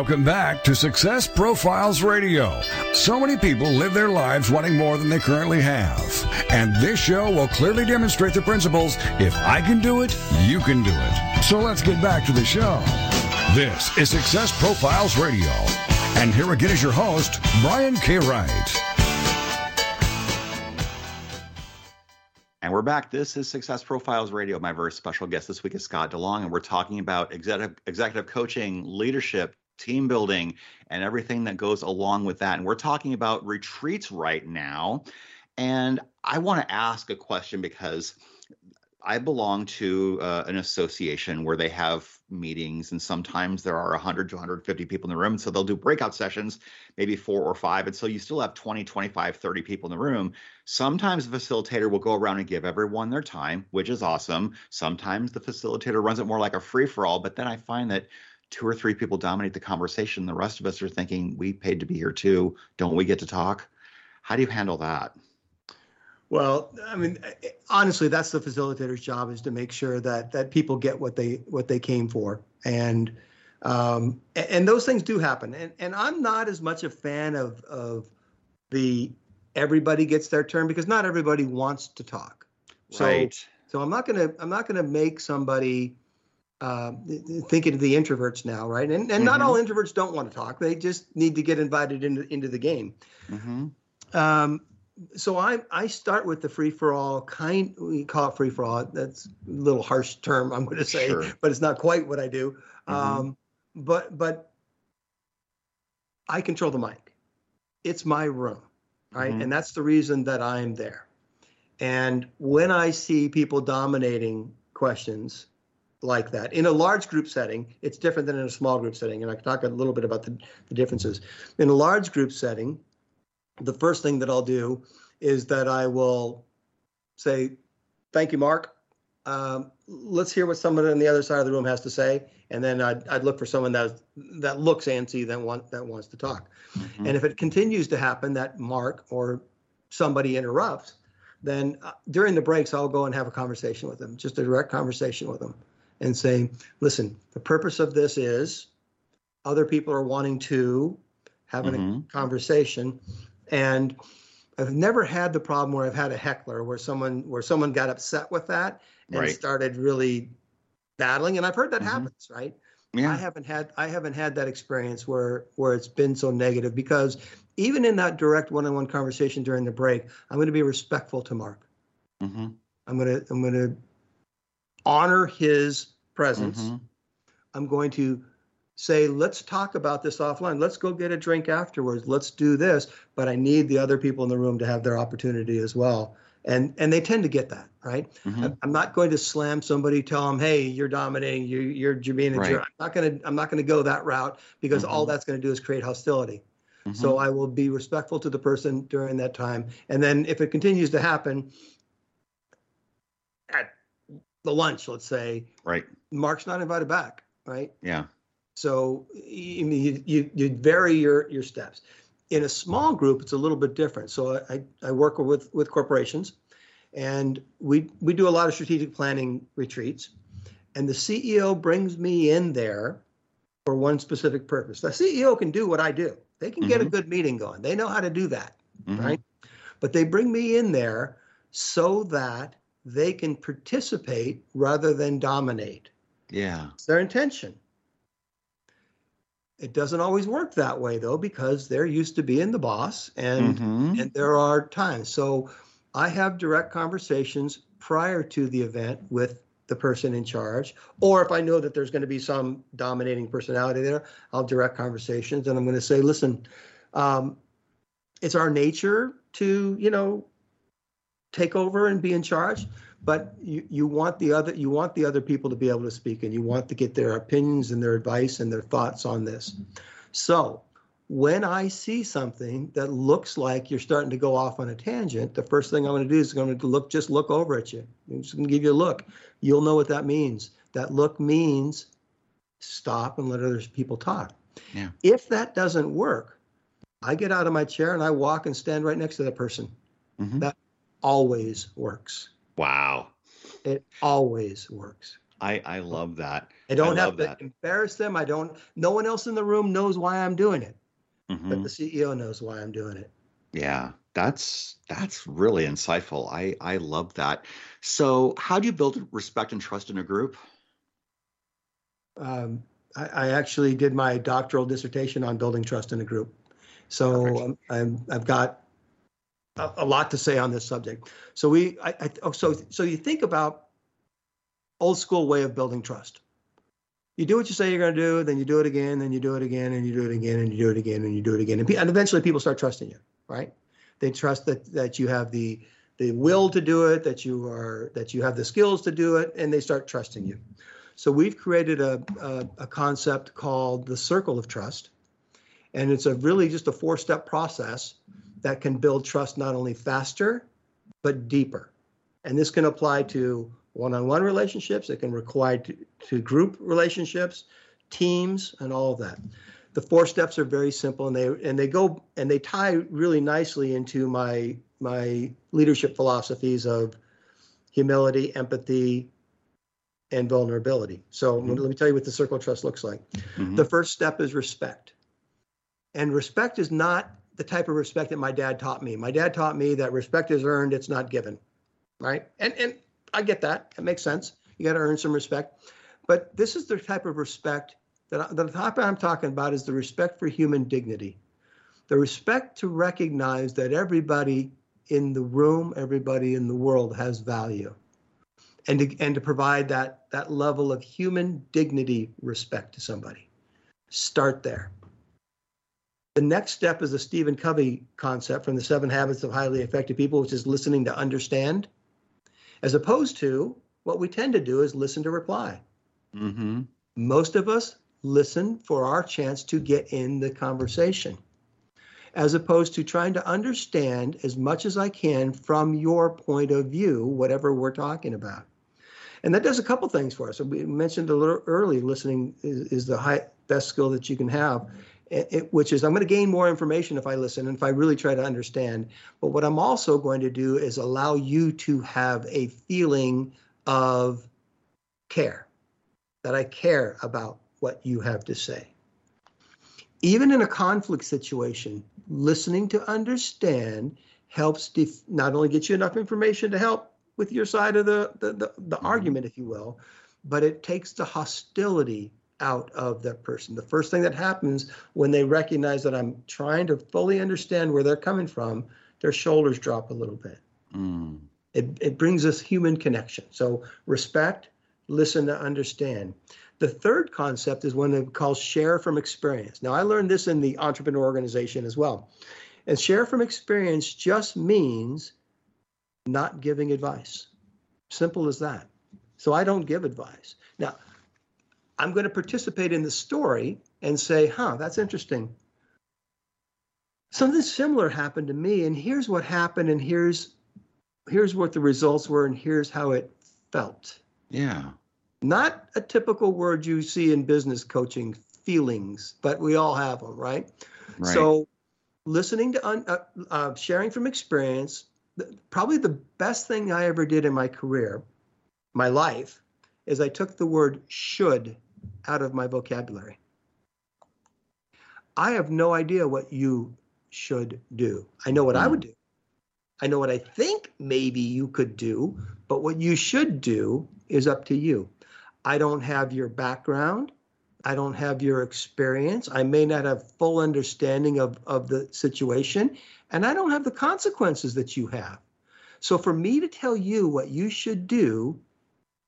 Welcome back to Success Profiles Radio. So many people live their lives wanting more than they currently have. And this show will clearly demonstrate the principles if I can do it, you can do it. So let's get back to the show. This is Success Profiles Radio. And here again is your host, Brian K. Wright. And we're back. This is Success Profiles Radio. My very special guest this week is Scott De Long, and we're talking about executive, executive coaching, leadership, team building, and everything that goes along with that. And we're talking about retreats right now. And I want to ask a question because I belong to uh, an association where they have meetings, and sometimes there are 100 to 150 people in the room. So they'll do breakout sessions, maybe four or five. And so you still have 20, 25, 30 people in the room. Sometimes the facilitator will go around and give everyone their time, which is awesome. Sometimes the facilitator runs it more like a free for all. But then I find that two or three people dominate the conversation. The rest of us are thinking, we paid to be here too. Don't we get to talk? How do you handle that? Well, I mean, honestly, that's the facilitator's job is to make sure that that people get what they what they came for, and um, and those things do happen. And and I'm not as much a fan of of the everybody gets their turn because not everybody wants to talk. So, right. So I'm not gonna I'm not gonna make somebody uh, thinking of the introverts now, right? And and mm-hmm. not all introverts don't want to talk. They just need to get invited into into the game. Mm-hmm. Um, so I I start with the free for all kind. We call it free for all. That's a little harsh term I'm going to say, sure. but it's not quite what I do. Mm-hmm. Um, but but I control the mic. It's my room, right? Mm-hmm. And that's the reason that I'm there. And when I see people dominating questions like that in a large group setting, it's different than in a small group setting. And I can talk a little bit about the, the differences. In a large group setting, the first thing that I'll do is that I will say, "Thank you, Mark. Um, let's hear what someone on the other side of the room has to say." And then I'd, I'd look for someone that that looks antsy that want that wants to talk. Mm-hmm. And if it continues to happen that Mark or somebody interrupts, then uh, during the breaks I'll go and have a conversation with them, just a direct conversation with them, and say, "Listen, the purpose of this is." Other people are wanting to have mm-hmm. a conversation and I've never had the problem where I've had a heckler where someone where someone got upset with that and right. started really battling. And I've heard that mm-hmm. happens, right? Yeah. I haven't had I haven't had that experience where where it's been so negative because even in that direct one-on-one conversation during the break, I'm going to be respectful to Mark. Mm-hmm. I'm going to I'm going to honor his presence. Mm-hmm. I'm going to say, let's talk about this offline. Let's go get a drink afterwards. Let's do this. But I need the other people in the room to have their opportunity as well. And and they tend to get that, right? Mm-hmm. I'm not going to slam somebody, tell them, hey, you're dominating, you, you're you're being a right. jerk. I'm not gonna I'm not gonna go that route because mm-hmm. all that's gonna do is create hostility. Mm-hmm. So I will be respectful to the person during that time. And then if it continues to happen the lunch, let's say, right, Mark's not invited back, right? Yeah. So you, you, you vary your, your steps. In a small group, it's a little bit different. So I, I work with, with corporations and we, we do a lot of strategic planning retreats. And the CEO brings me in there for one specific purpose. The CEO can do what I do. They can mm-hmm. get a mm-hmm. good meeting going. They know how to do that, mm-hmm. right? But they bring me in there so that they can participate rather than dominate. Yeah. It's their intention. It doesn't always work that way though, because they're used to being the boss, and mm-hmm. and there are times. So I have direct conversations prior to the event with the person in charge, or if I know that there's going to be some dominating personality there, I'll direct conversations, and I'm going to say, listen, um, it's our nature to you know take over and be in charge but you, you want the other you want the other people to be able to speak and you want to get their opinions and their advice and their thoughts on this. So when i see something that looks like you're starting to go off on a tangent the first thing i'm going to do is going to look just look over at you. I'm just going to give you a look. You'll know what that means. That look means stop and let other people talk. Yeah. if that doesn't work i get out of my chair and i walk and stand right next to that person. Mm-hmm. that always works Wow. It always works. I, I love that. I don't I have to that. embarrass them. I don't, no one else in the room knows why I'm doing it, mm-hmm. but the CEO knows why I'm doing it. Yeah, that's that's really insightful. I I love that. So, how do you build respect and trust in a group? Um, I, I, actually did my doctoral dissertation on building trust in a group. So um, I'm, I've got a, lot to say on this subject. So we, I, I, oh, so so you think about old school way of building trust. You do what you say you're going to do, then you do it again, then you do it again, and you do it again, and you do it again, and you do it again, and, and eventually people start trusting you, right? They trust that that you have the the will to do it, that you are that you have the skills to do it, and they start trusting you. So we've created a, a, a concept called the circle of trust, and it's a really just a four-step process that can build trust not only faster but deeper. And this can apply to one-on-one relationships. It can apply to, to group relationships, teams, and all of that. The four steps are very simple, and they and they go and they tie really nicely into my my leadership philosophies of humility, empathy, and vulnerability. So mm-hmm. let me tell you what the circle of trust looks like. Mm-hmm. The first step is respect. And respect is not the type of respect that my dad taught me. My dad taught me that respect is earned, it's not given. Right? And and I get that. It makes sense. You got to earn some respect. But this is the type of respect that the topic I'm talking about is the respect for human dignity. The respect to recognize that everybody in the room, everybody in the world has value. And to, and to provide that, that level of human dignity respect to somebody. Start there. The next step is the Stephen Covey concept from the Seven Habits of Highly Effective People, which is listening to understand, as opposed to what we tend to do is listen to reply. Mm-hmm. Most of us listen for our chance to get in the conversation as opposed to trying to understand as much as I can from your point of view, whatever we're talking about. And that does a couple things for us. So we mentioned a little early, listening is, is the high, best skill that you can have, it, it, which is I'm going to gain more information if I listen and if I really try to understand. But what I'm also going to do is allow you to have a feeling of care, that I care about what you have to say. Even in a conflict situation, listening to understand helps def- not only get you enough information to help with your side of the, the, the, the mm-hmm. argument, if you will, but it takes the hostility out of that person. The first thing that happens when they recognize that I'm trying to fully understand where they're coming from, their shoulders drop a little bit. Mm. It, it brings us human connection. So respect, listen to understand. The third concept is one that calls share from experience. Now, I learned this in the entrepreneur organization as well. And share from experience just means not giving advice. Simple as that. So I don't give advice. Now, I'm going to participate in the story and say, huh, that's interesting. Something similar happened to me, and here's what happened, and here's here's what the results were, and here's how it felt. Yeah not a typical word you see in business coaching feelings but we all have them right, right. so listening to un, uh, uh, sharing from experience probably the best thing i ever did in my career my life is i took the word should out of my vocabulary i have no idea what you should do i know what i hmm. would do i know what i think maybe you could do but what you should do is up to you I don't have your background. I don't have your experience. I may not have full understanding of, of the situation, and I don't have the consequences that you have. So for me to tell you what you should do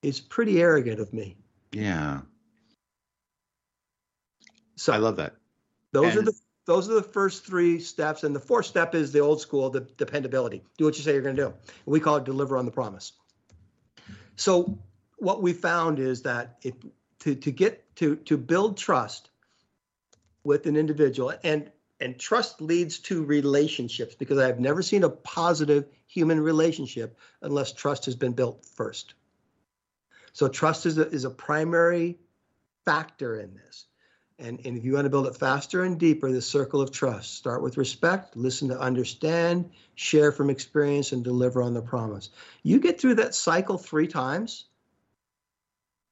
is pretty arrogant of me. Yeah. So I love that. Those are the those are the first three steps, and the fourth step is the old school, the dependability. Do what you say you're going to do. We call it deliver on the promise. So what we found is that if to, to get to to build trust with an individual and and trust leads to relationships because I've never seen a positive human relationship unless trust has been built first. So trust is a, is a primary factor in this. And, and if you want to build it faster and deeper, the circle of trust. Start with respect, listen to understand, share from experience, and deliver on the promise. You get through that cycle three times,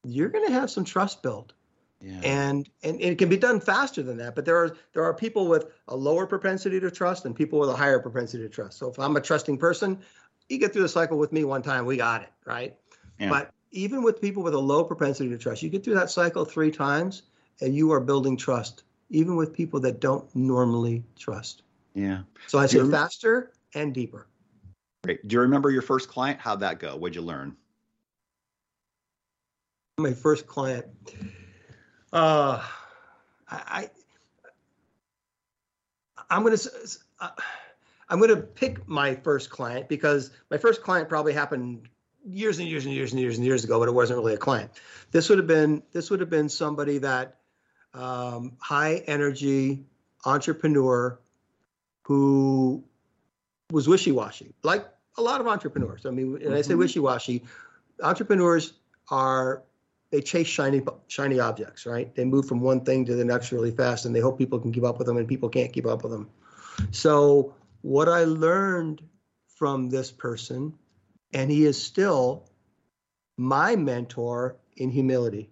you're going to have some trust built. Yeah. And, and it can be done faster than that, but there are there are people with a lower propensity to trust and people with a higher propensity to trust. So if I'm a trusting person, you get through the cycle with me one time, we got it, right? Yeah. But even with people with a low propensity to trust, you get through that cycle three times and you are building trust, even with people that don't normally trust. Yeah. So I say faster and deeper. Great. Do you remember your first client? How'd that go? What'd you learn? my first client. Uh, I, I am gonna. Uh, I'm going to pick my first client because my first client probably happened years and years and years and years and years ago, but it wasn't really a client. This would have been this would have been somebody that um, high energy entrepreneur who was wishy-washy, like a lot of entrepreneurs. I mean, and I say wishy-washy, entrepreneurs are they chase shiny shiny objects, right? They move from one thing to the next really fast, and they hope people can keep up with them, and people can't keep up with them. So what I learned from this person, and he is still my mentor in humility.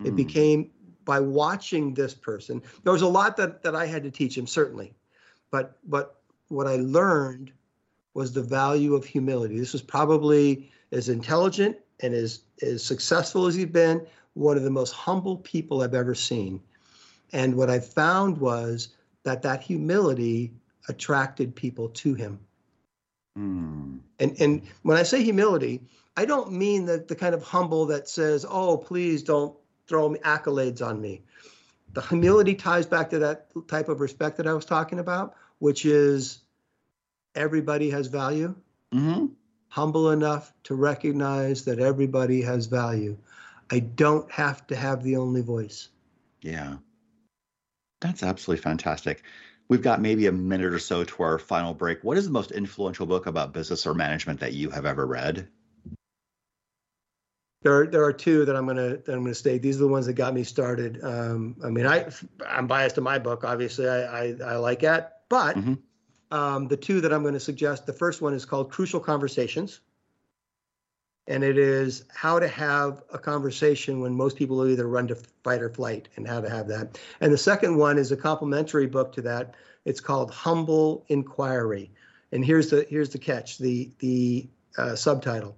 Mm. It hmm. became by watching this person. There was a lot that that I had to teach him, certainly, but but what I learned was the value of humility. This was probably as intelligent and as, as successful as he's been, one of the most humble people I've ever seen. And what I found was that that humility attracted people to him. Mm. And and when I say humility, I don't mean that the kind of humble that says, "Oh, please don't throw accolades on me." The humility ties back to that type of respect that I was talking about, which is everybody has value. Mm-hmm. Humble enough to recognize that everybody has value. I don't have to have the only voice. Yeah. That's absolutely fantastic. We've got maybe a minute or so to our final break. What is the most influential book about business or management that you have ever read? There are, there are two that I'm gonna that I'm gonna state. These are the ones that got me started. Um, I mean, I I'm biased to my book. Obviously, I I, I like it, but mm-hmm um, the two that I'm going to suggest. The first one is called Crucial Conversations. And it is how to have a conversation when most people will either run to fight or flight and how to have that. And the second one is a complementary book to that. It's called Humble Inquiry. And here's the here's the catch, the the uh, subtitle,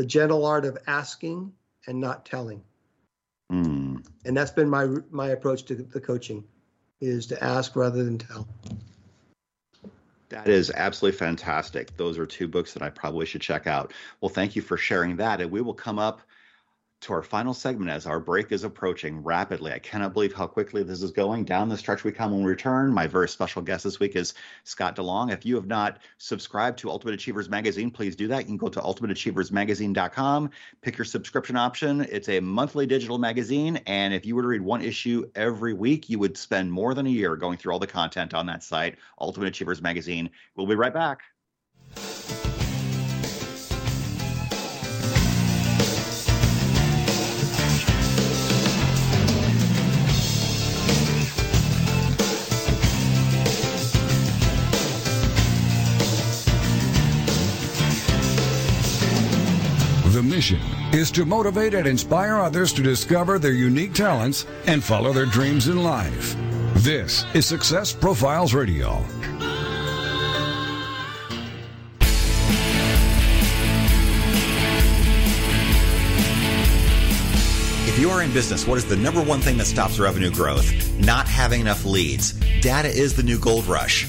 The Gentle Art of Asking and Not Telling. Mm. And that's been my my approach to the coaching is to ask rather than tell. That is absolutely fantastic. Those are two books that I probably should check out. Well, thank you for sharing that. And we will come up to our final segment as our break is approaching rapidly. I cannot believe how quickly this is going. Down the stretch we come when we return. My very special guest this week is Scott De Long. If you have not subscribed to Ultimate Achievers Magazine, please do that. You can go to ultimateachieversmagazine.com, pick your subscription option. It's a monthly digital magazine. And if you were to read one issue every week, you would spend more than a year going through all the content on that site, Ultimate Achievers Magazine. We'll be right back. Mission is to motivate and inspire others to discover their unique talents and follow their dreams in life. This is Success Profiles Radio. If you are in business, what is the number one thing that stops revenue growth? Not having enough leads. Data is the new gold rush.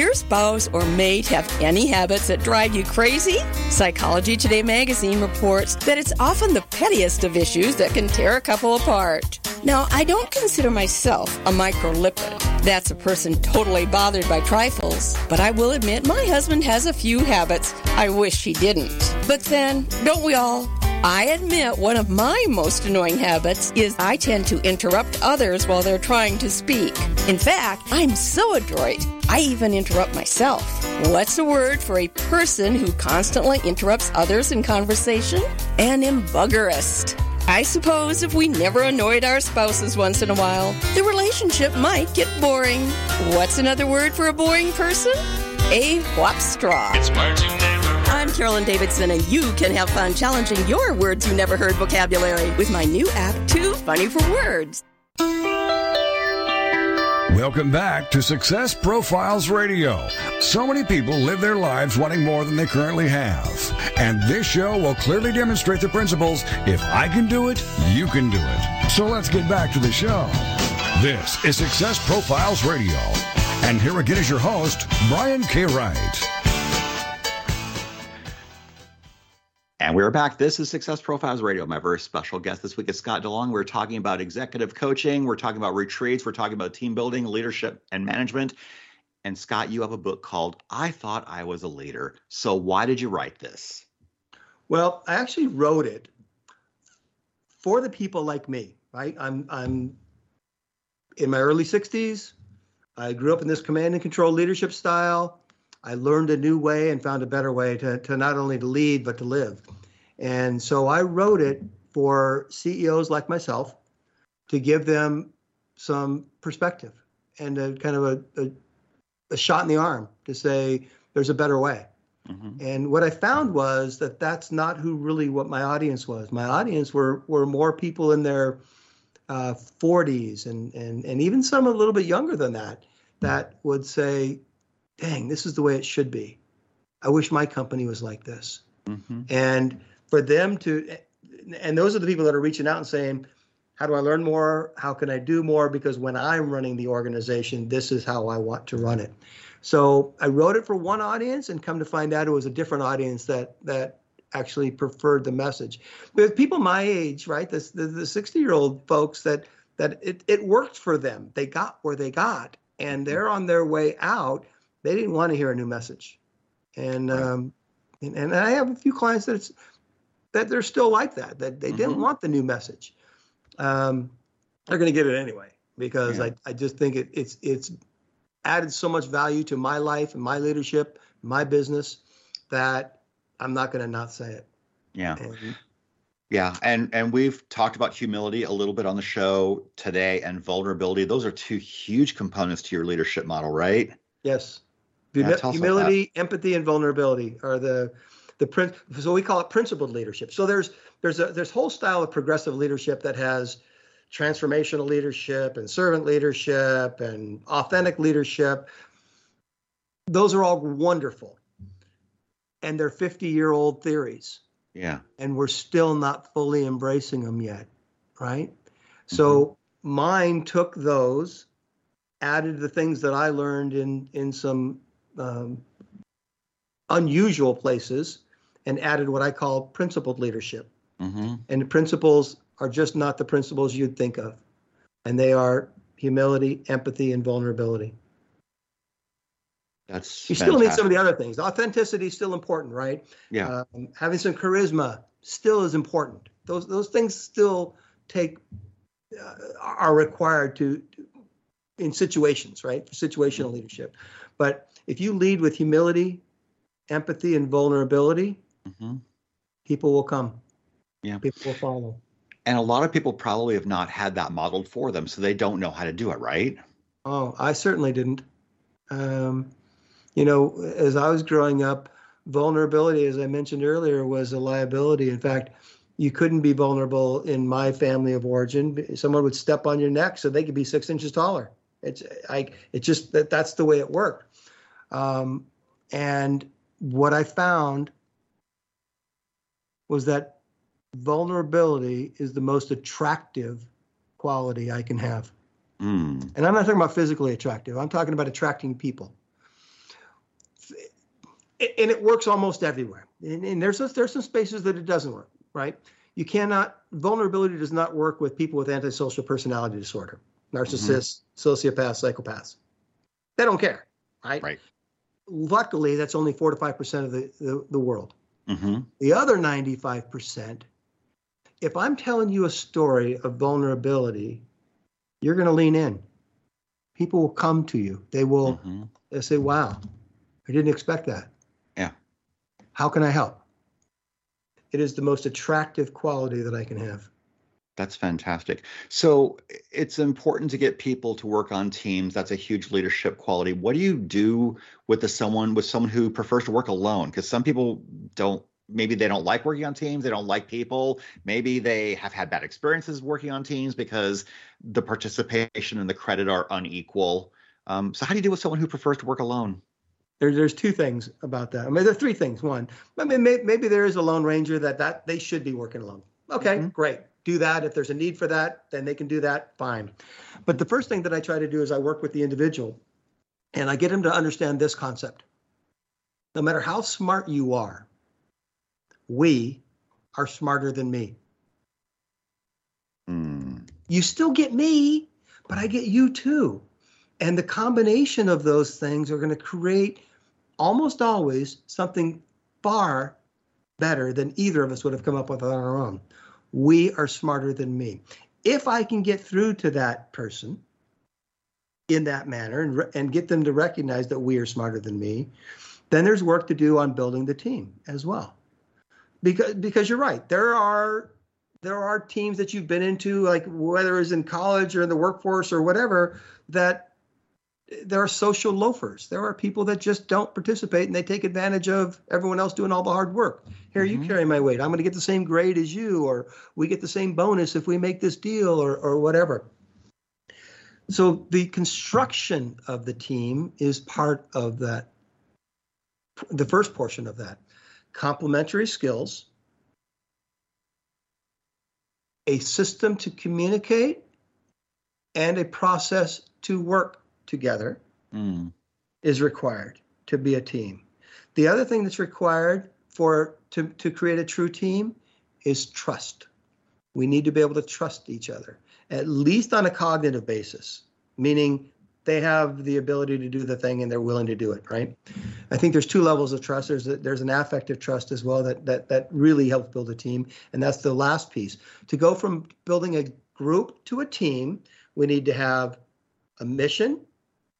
Your spouse or mate have any habits that drive you crazy? Psychology Today magazine reports that it's often the pettiest of issues that can tear a couple apart. Now, I don't consider myself a microlipid. That's a person totally bothered by trifles. But I will admit my husband has a few habits I wish he didn't. But then, don't we all? I admit one of my most annoying habits is I tend to interrupt others while they're trying to speak. In fact, I'm so adroit, I even interrupt myself. What's a word for a person who constantly interrupts others in conversation? An embuggerist. I suppose if we never annoyed our spouses once in a while, the relationship might get boring. What's another word for a boring person? A whopstraw. It's I'm Carolyn Davidson, and you can have fun challenging your words you never heard vocabulary with my new app, Too Funny for Words. Welcome back to Success Profiles Radio. So many people live their lives wanting more than they currently have. And this show will clearly demonstrate the principles if I can do it, you can do it. So let's get back to the show. This is Success Profiles Radio. And here again is your host, Brian K. Wright. And we're back. This is Success Profiles Radio. My very special guest this week is Scott De Long. We're talking about executive coaching. We're talking about retreats. We're talking about team building, leadership, and management. And Scott, you have a book called I Thought I Was a Leader. So why did you write this? Well, I actually wrote it for the people like me, right? I'm I'm in my early 60s. I grew up in this command and control leadership style. I learned a new way and found a better way to, to not only to lead, but to live. And so I wrote it for CEOs like myself to give them some perspective and a kind of a, a, a shot in the arm to say there's a better way. Mm-hmm. And what I found was that that's not who really what my audience was. My audience were were more people in their uh, 40s and and and even some a little bit younger than that that would say, dang, this is the way it should be. I wish my company was like this. Mm-hmm. And for them to, and those are the people that are reaching out and saying, how do I learn more? How can I do more? Because when I'm running the organization, this is how I want to run it. So I wrote it for one audience, and come to find out, it was a different audience that that actually preferred the message. With people my age, right, this, the the 60 year old folks that that it, it worked for them. They got where they got, and they're on their way out they didn't want to hear a new message. And right. um, and, and, I have a few clients that it's that they're still like that, that they mm-hmm. didn't want the new message. Um, they're going to get it anyway because yeah. I, I just think it, it's it's added so much value to my life and my leadership, my business that I'm not going to not say it. Yeah. And, yeah, and and we've talked about humility a little bit on the show today and vulnerability. Those are two huge components to your leadership model, right? Yes. Humi- humility, empathy, and vulnerability are the the prin- so we call it principled leadership. So there's there's a there's whole style of progressive leadership that has transformational leadership and servant leadership and authentic leadership. Those are all wonderful. And they're 50 year old theories. Yeah. And we're still not fully embracing them yet. Right. Mm-hmm. So mine took those, added the things that I learned in in some um, unusual places and added what I call principled leadership. Mm-hmm. And the principles are just not the principles you'd think of, and they are humility, empathy, and vulnerability. That's you still need some of the other things. Authenticity is still important, right? Yeah. Um, having some charisma still is important. Those those things still take uh, are required to, to in situations, right? For situational mm-hmm. leadership. But if you lead with humility, empathy, and vulnerability, mm-hmm. people will come. Yeah. People will follow. And a lot of people probably have not had that modeled for them, so they don't know how to do it, right? Oh, I certainly didn't. Um, you know, as I was growing up, vulnerability, as I mentioned earlier, was a liability. In fact, you couldn't be vulnerable in my family of origin. Someone would step on your neck so they could be six inches taller. It's I. It's just that that's the way it worked. Um, and what I found was that vulnerability is the most attractive quality I can have. Mm. And I'm not talking about physically attractive. I'm talking about attracting people. And it works almost everywhere. And, and there's there's some spaces that it doesn't work, right? You cannot vulnerability does not work with people with antisocial personality disorder, narcissists, mm-hmm. sociopaths, psychopaths. They don't care, right? Right luckily, that's only four to five percent of the the, the world. Mm-hmm. The other ninety five percent, if I'm telling you a story of vulnerability, you're going to lean in. People will come to you. They will. Mm-hmm. They say, "Wow, I didn't expect that." Yeah. How can I help? It is the most attractive quality that I can have. That's fantastic. So it's important to get people to work on teams. That's a huge leadership quality. What do you do with the someone with someone who prefers to work alone? Because some people don't maybe they don't like working on teams, they don't like people, maybe they have had bad experiences working on teams because the participation and the credit are unequal. Um, so how do you deal with someone who prefers to work alone? There, there's two things about that. I mean, there are three things. One, I mean, may, maybe there is a lone ranger that that they should be working alone. Okay, mm-hmm. great. Do that. If there's a need for that, then they can do that. Fine. But the first thing that I try to do is I work with the individual, and I get them to understand this concept. No matter how smart you are, we are smarter than me. Mm. You still get me, but I get you too. And the combination of those things are going to create almost always something far better than either of us would have come up with on our own. We are smarter than me. If I can get through to that person in that manner and, and get them to recognize that we are smarter than me, then there's work to do on building the team as well because because you're right. There are there are teams that you've been into, like whether it's in college or in the workforce or whatever, that there are social loafers. There are people that just don't participate and they take advantage of everyone else doing all the hard work. Here, mm-hmm. you carry my weight. I'm going to get the same grade as you, or we get the same bonus if we make this deal, or or whatever. So the construction of the team is part of that. The first portion of that complementary skills, a system to communicate, and a process to work together mm. is required to be a team. The other thing that's required for to, to create a true team is trust. We need to be able to trust each other, at least on a cognitive basis, meaning they have the ability to do the thing and they're willing to do it right i think there's two levels of trust there's a, there's an affective trust as well that that that really helps build a team and that's the last piece to go from building a group to a team we need to have a mission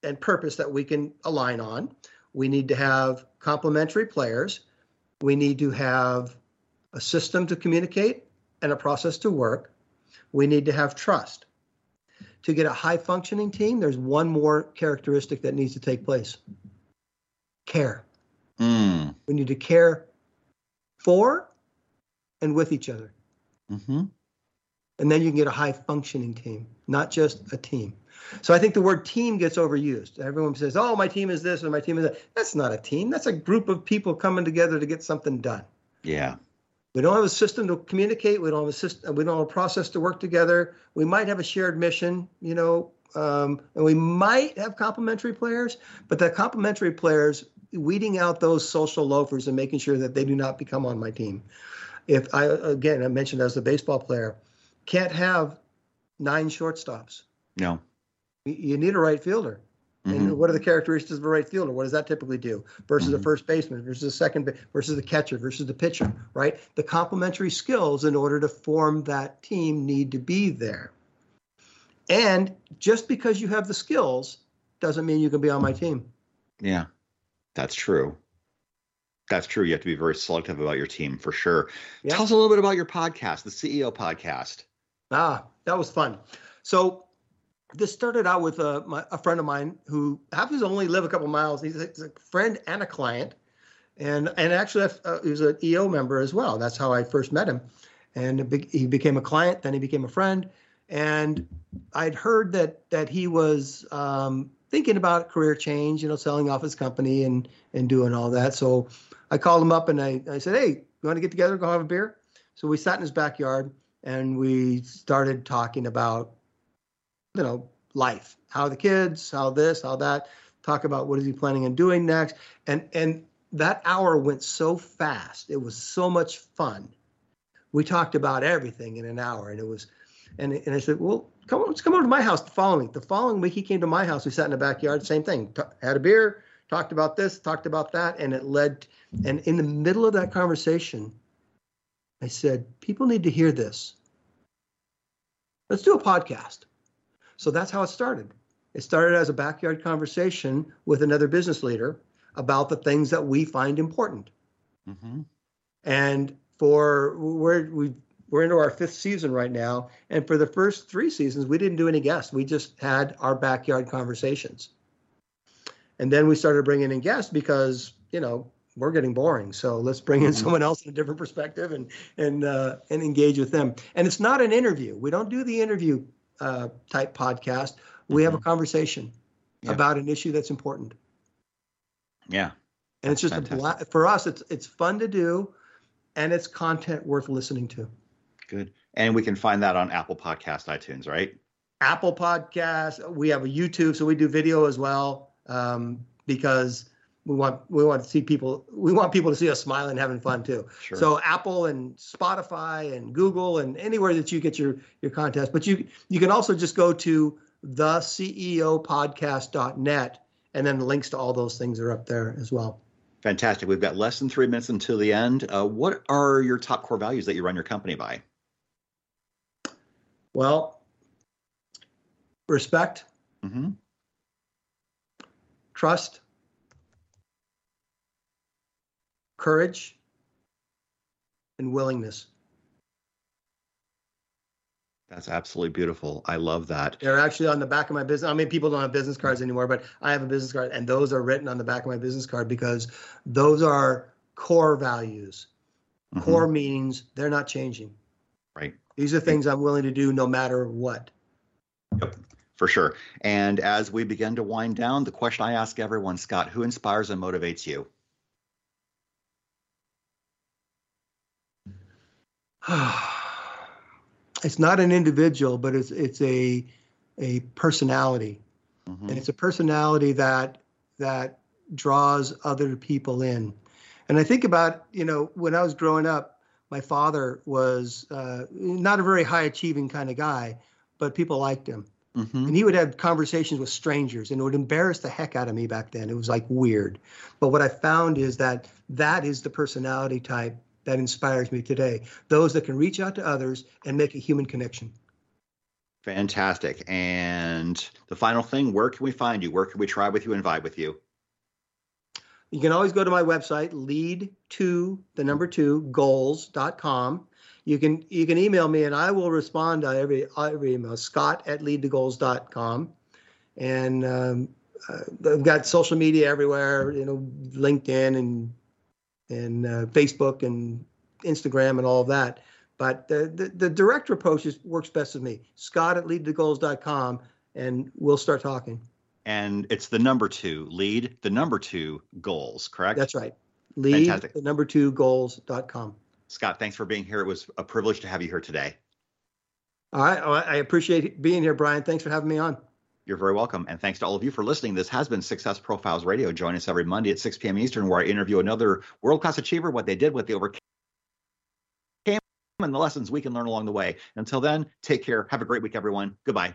and purpose that we can align on we need to have complementary players we need to have a system to communicate and a process to work we need to have trust to get a high functioning team, there's one more characteristic that needs to take place care. Mm. We need to care for and with each other. Mm-hmm. And then you can get a high functioning team, not just a team. So I think the word team gets overused. Everyone says, oh, my team is this and my team is that. That's not a team. That's a group of people coming together to get something done. Yeah. We don't have a system to communicate. We don't have a system. We don't have a process to work together. We might have a shared mission, you know, um, and we might have complementary players, but the complementary players weeding out those social loafers and making sure that they do not become on my team. If I again I mentioned as a baseball player, can't have nine shortstops. No. You need a right fielder. Mm-hmm. And what are the characteristics of a right fielder? What does that typically do versus mm-hmm. a first baseman versus a second versus the catcher versus the pitcher, right? The complementary skills in order to form that team need to be there. And just because you have the skills doesn't mean you can be on my team. Yeah, that's true. That's true. You have to be very selective about your team for sure. Yeah. Tell us a little bit about your podcast, the CEO podcast. Ah, that was fun. So this started out with a, my, a friend of mine who happens to only live a couple miles. He's a, he's a friend and a client, and and actually uh, he was an EO member as well. That's how I first met him, and he became a client. Then he became a friend, and I'd heard that that he was um, thinking about career change, you know, selling off his company and and doing all that. So I called him up and I, I said, hey, you want to get together, go have a beer? So we sat in his backyard and we started talking about you know, life, how the kids, how this, how that, talk about what is he planning on doing next. And and that hour went so fast. It was so much fun. We talked about everything in an hour, and it was, and and I said, well, come on, let's come over to my house the following. The following week, he came to my house. We sat in the backyard, same thing, T- had a beer, talked about this, talked about that, and it led. And in the middle of that conversation, I said, people need to hear this. Let's do a podcast. So that's how it started. It started as a backyard conversation with another business leader about the things that we find important. Mm-hmm. And for we're we we're into our fifth season right now, and for the first three seasons, we didn't do any guests. We just had our backyard conversations. And then we started bringing in guests because you know we're getting boring. So let's bring in someone else in a different perspective and and uh, and engage with them. And it's not an interview. We don't do the interview uh, type podcast. We have a conversation Yeah. about an issue that's important. Yeah. And it's just a bla- for us. It's it's fun to do, and it's content worth listening to. Good. And we can find that on Apple Podcast, iTunes, right? Apple Podcasts. We have a YouTube, so we do video as well um, because we want we want to see people. We want people to see us smiling, and having fun too. Sure. So Apple and Spotify and Google and anywhere that you get your your contest. But you you can also just go to the E ceopodcast.net and then the links to all those things are up there as well. Fantastic. We've got less than three minutes until the end. Uh, what are your top core values that you run your company by? Well, respect, mm-hmm. trust, courage, and willingness. That's absolutely beautiful. I love that. They're actually on the back of my business. I mean, people don't have business cards anymore, but I have a business card, and those are written on the back of my business card because those are core values, Mhm. core meanings. They're not changing. Right. These are things I'm willing to do no matter what. Yep, for sure. And as we begin to wind down, the question I ask everyone, Scott, who inspires and motivates you? (sighs) it's not an individual, but it's it's a a personality, Mhm. and it's a personality that that draws other people in. And I think about you know when I was growing up, my father was uh, not a very high achieving kind of guy, but people liked him. Mhm. And he would have conversations with strangers, and it would embarrass the heck out of me back then. It was like weird. But what I found is that that is the personality type that inspires me today. Those that can reach out to others and make a human connection. Fantastic. And the final thing, where can we find you? Where can we try with you and vibe with you? You can always go to my website, lead to the number two goals.com. You can you can email me and I will respond to every every email, scott at lead2goals.com. And um, uh, I've got social media everywhere, you know, LinkedIn and and uh, Facebook and Instagram and all of that. But the, the, the direct approach is, works best with me. Scott at lead2goals.com and we'll start talking. And it's the number two, lead the number two goals, correct? That's right. Lead Fantastic. the number two goals.com. Scott, thanks for being here. It was a privilege to have you here today. All right. I appreciate being here, Brian. Thanks for having me on. You're very welcome. And thanks to all of you for listening. This has been Success Profiles Radio. Join us every Monday at 6 p.m. Eastern, where I interview another world class achiever, what they did, what they overcame, and the lessons we can learn along the way. Until then, take care. Have a great week, everyone. Goodbye.